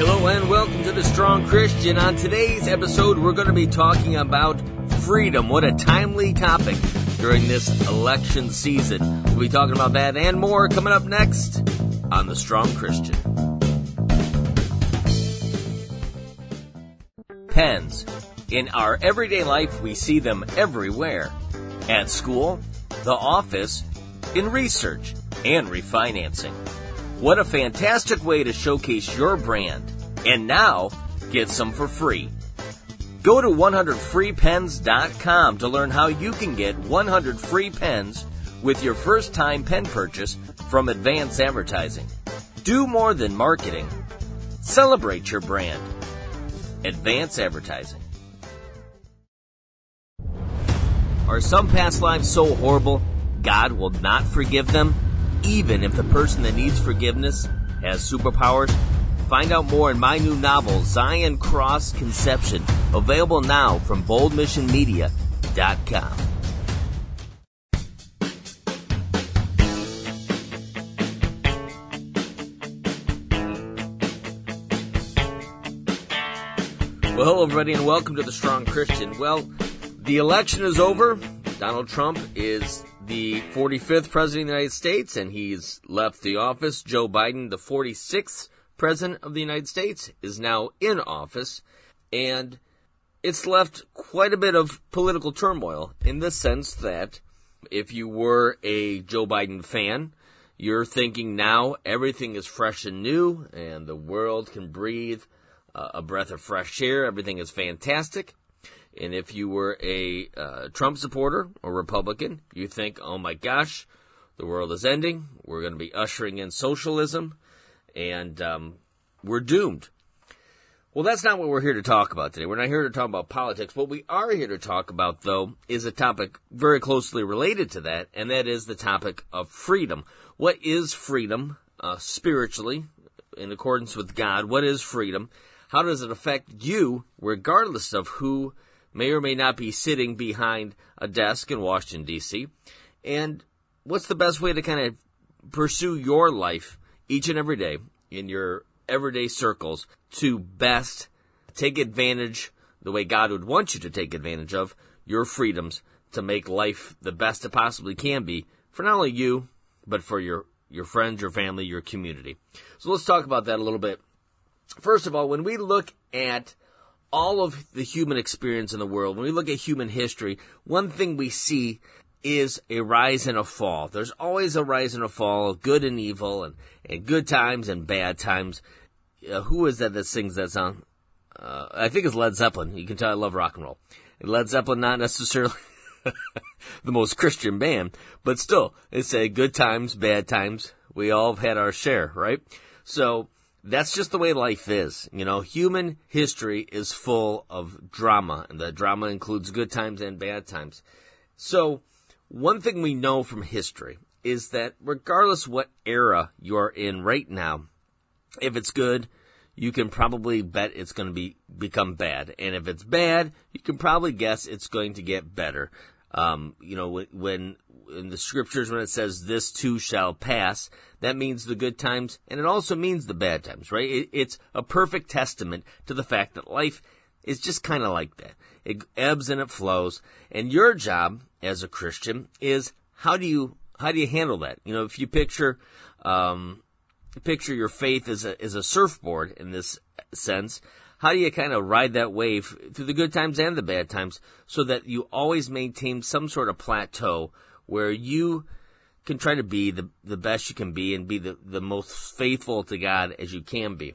Hello and welcome to the Strong Christian. On today's episode, we're going to be talking about freedom. What a timely topic during this election season. We'll be talking about that and more coming up next on the Strong Christian. Pens. In our everyday life, we see them everywhere. At school, the office, in research, and refinancing. What a fantastic way to showcase your brand. And now, get some for free. Go to 100freepens.com to learn how you can get 100 free pens with your first time pen purchase from Advance Advertising. Do more than marketing. Celebrate your brand. Advance Advertising. Are some past lives so horrible God will not forgive them? Even if the person that needs forgiveness has superpowers? Find out more in my new novel, Zion Cross Conception, available now from boldmissionmedia.com. Well, hello, everybody, and welcome to the Strong Christian. Well, the election is over. Donald Trump is the 45th president of the United States, and he's left the office. Joe Biden, the 46th president of the United States, is now in office, and it's left quite a bit of political turmoil in the sense that if you were a Joe Biden fan, you're thinking now everything is fresh and new, and the world can breathe uh, a breath of fresh air. Everything is fantastic. And if you were a uh, Trump supporter or Republican, you think, oh my gosh, the world is ending. We're going to be ushering in socialism, and um, we're doomed. Well, that's not what we're here to talk about today. We're not here to talk about politics. What we are here to talk about, though, is a topic very closely related to that, and that is the topic of freedom. What is freedom uh, spiritually, in accordance with God? What is freedom? How does it affect you, regardless of who may or may not be sitting behind a desk in Washington, D.C. And what's the best way to kind of pursue your life each and every day in your everyday circles to best take advantage the way God would want you to take advantage of your freedoms to make life the best it possibly can be for not only you, but for your, your friends, your family, your community. So let's talk about that a little bit. First of all, when we look at all of the human experience in the world, when we look at human history, one thing we see is a rise and a fall. There's always a rise and a fall of good and evil and, and good times and bad times. Uh, who is that that sings that song? Uh, I think it's Led Zeppelin. You can tell I love rock and roll. Led Zeppelin, not necessarily the most Christian band, but still, it's a good times, bad times. We all have had our share, right? So, that's just the way life is. You know, human history is full of drama, and the drama includes good times and bad times. So, one thing we know from history is that regardless what era you're in right now, if it's good, you can probably bet it's going to be become bad, and if it's bad, you can probably guess it's going to get better. Um, you know, when in the scriptures when it says this too shall pass, that means the good times and it also means the bad times, right? It, it's a perfect testament to the fact that life is just kind of like that. It ebbs and it flows. And your job as a Christian is how do you, how do you handle that? You know, if you picture, um, picture your faith as a, as a surfboard in this sense, how do you kind of ride that wave through the good times and the bad times so that you always maintain some sort of plateau where you can try to be the, the best you can be and be the, the most faithful to God as you can be.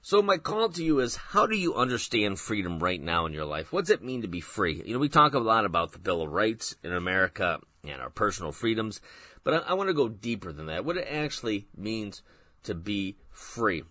So my call to you is how do you understand freedom right now in your life? What does it mean to be free? You know, we talk a lot about the Bill of Rights in America and our personal freedoms, but I, I want to go deeper than that. What it actually means to be free.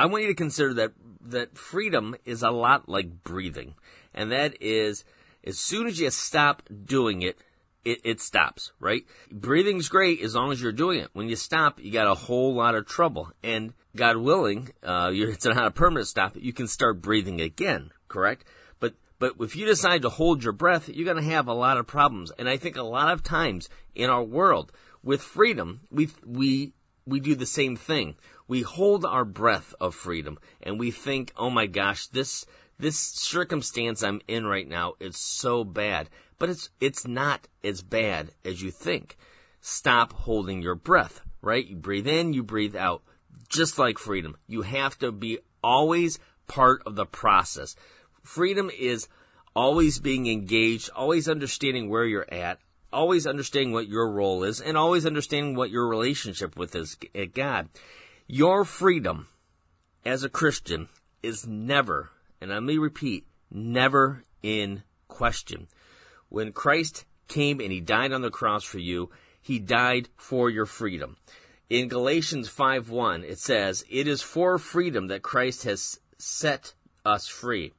I want you to consider that that freedom is a lot like breathing. And that is as soon as you stop doing it, it, it stops, right? Breathing's great as long as you're doing it. When you stop, you got a whole lot of trouble. And God willing, uh, it's not a permanent stop. You can start breathing again, correct? But, but if you decide to hold your breath, you're going to have a lot of problems. And I think a lot of times in our world with freedom, we, we we do the same thing. We hold our breath of freedom and we think, oh my gosh, this, this circumstance I'm in right now is so bad. But it's, it's not as bad as you think. Stop holding your breath, right? You breathe in, you breathe out. Just like freedom. You have to be always part of the process. Freedom is always being engaged, always understanding where you're at, always understanding what your role is, and always understanding what your relationship with is eh, God. Your freedom as a Christian is never, and let me repeat, never in question. When Christ came and he died on the cross for you, he died for your freedom. In Galatians 5:1 it says, "It is for freedom that Christ has set us free.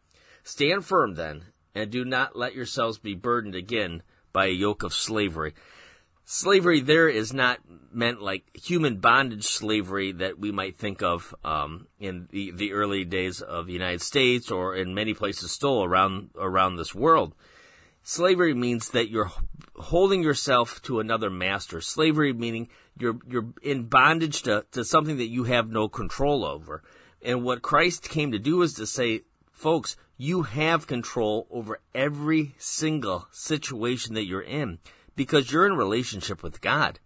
Stand firm then, and do not let yourselves be burdened again by a yoke of slavery." Slavery there is not meant like human bondage slavery that we might think of um, in the, the early days of the United States or in many places still around around this world. Slavery means that you're holding yourself to another master. Slavery meaning you're you're in bondage to, to something that you have no control over. And what Christ came to do is to say, folks, you have control over every single situation that you're in because you're in relationship with God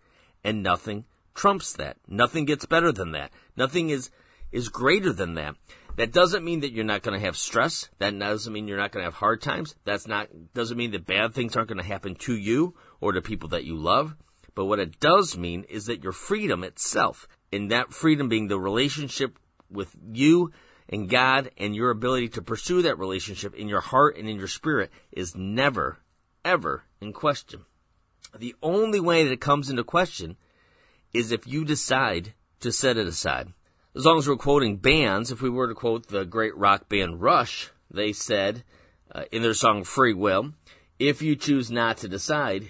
and nothing trumps that. Nothing gets better than that. Nothing is is greater than that. That doesn't mean that you're not going to have stress. That doesn't mean you're not going to have hard times. That's not doesn't mean that bad things aren't going to happen to you or to people that you love. But what it does mean is that your freedom itself, and that freedom being the relationship with you and God and your ability to pursue that relationship in your heart and in your spirit is never, ever in question. The only way that it comes into question is if you decide to set it aside as long as we're quoting bands, if we were to quote the great rock band Rush, they said uh, in their song Free Will, if you choose not to decide,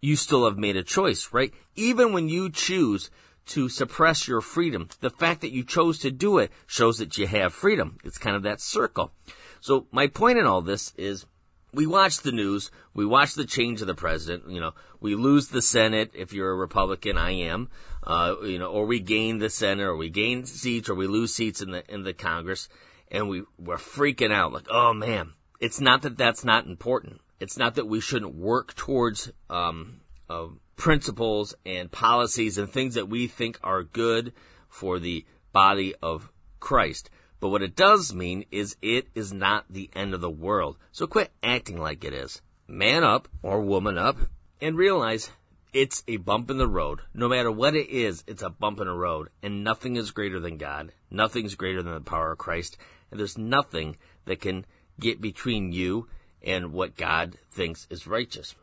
you still have made a choice, right? Even when you choose to suppress your freedom, the fact that you chose to do it shows that you have freedom. It's kind of that circle. So my point in all this is we watch the news, we watch the change of the president, you know, we lose the Senate if you're a Republican, I am, uh, you know, or we gain the Senate, or we gain seats, or we lose seats in the, in the Congress, and we, we're freaking out, like, oh man, it's not that that's not important. It's not that we shouldn't work towards, um, uh, principles and policies and things that we think are good for the body of Christ. But what it does mean is it is not the end of the world. So quit acting like it is. Man up or woman up and realize it's a bump in the road. No matter what it is, it's a bump in the road. And nothing is greater than God. Nothing's greater than the power of Christ. And there's nothing that can get between you and what God thinks is righteous.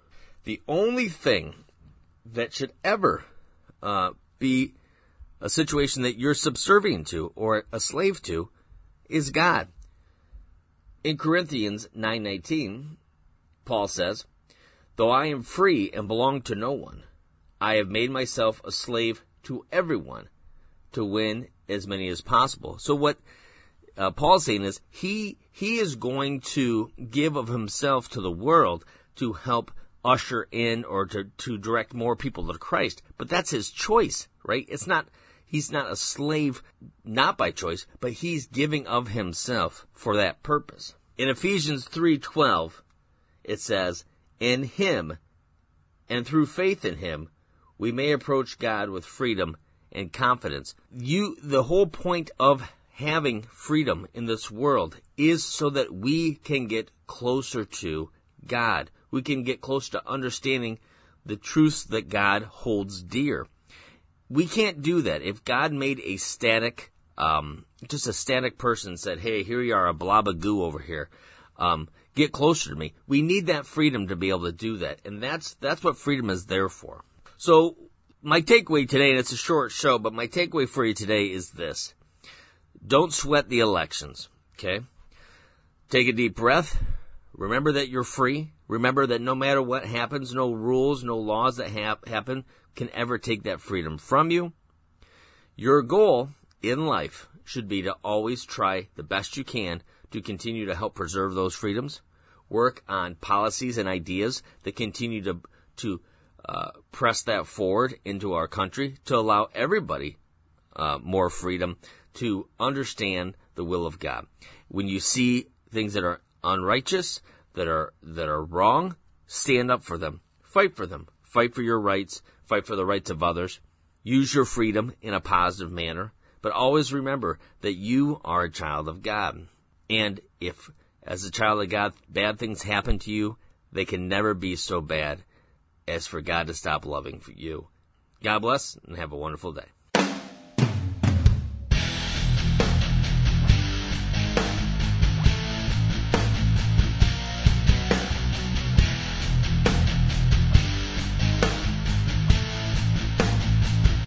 The only thing that should ever uh, be a situation that you're subservient to or a slave to is God. In Corinthians 9:19, Paul says, "Though I am free and belong to no one, I have made myself a slave to everyone to win as many as possible." So what uh, Paul's saying is he he is going to give of himself to the world to help usher in or to, to direct more people to Christ. But that's his choice, right? It's not He's not a slave, not by choice, but he's giving of himself for that purpose. In Ephesians 3:12, it says, "In him and through faith in him, we may approach God with freedom and confidence." You the whole point of having freedom in this world is so that we can get closer to God. We can get close to understanding the truths that God holds dear we can't do that. If God made a static, um, just a static person said, "Hey, here you are, a blob of goo over here. Um, get closer to me." We need that freedom to be able to do that, and that's that's what freedom is there for. So, my takeaway today, and it's a short show, but my takeaway for you today is this: Don't sweat the elections. Okay, take a deep breath. Remember that you're free. Remember that no matter what happens, no rules, no laws that ha- happen can ever take that freedom from you. Your goal in life should be to always try the best you can to continue to help preserve those freedoms. Work on policies and ideas that continue to, to uh, press that forward into our country to allow everybody uh, more freedom to understand the will of God. When you see things that are unrighteous, that are that are wrong, stand up for them, fight for them, fight for your rights, fight for the rights of others. Use your freedom in a positive manner, but always remember that you are a child of God. And if, as a child of God, bad things happen to you, they can never be so bad as for God to stop loving for you. God bless and have a wonderful day.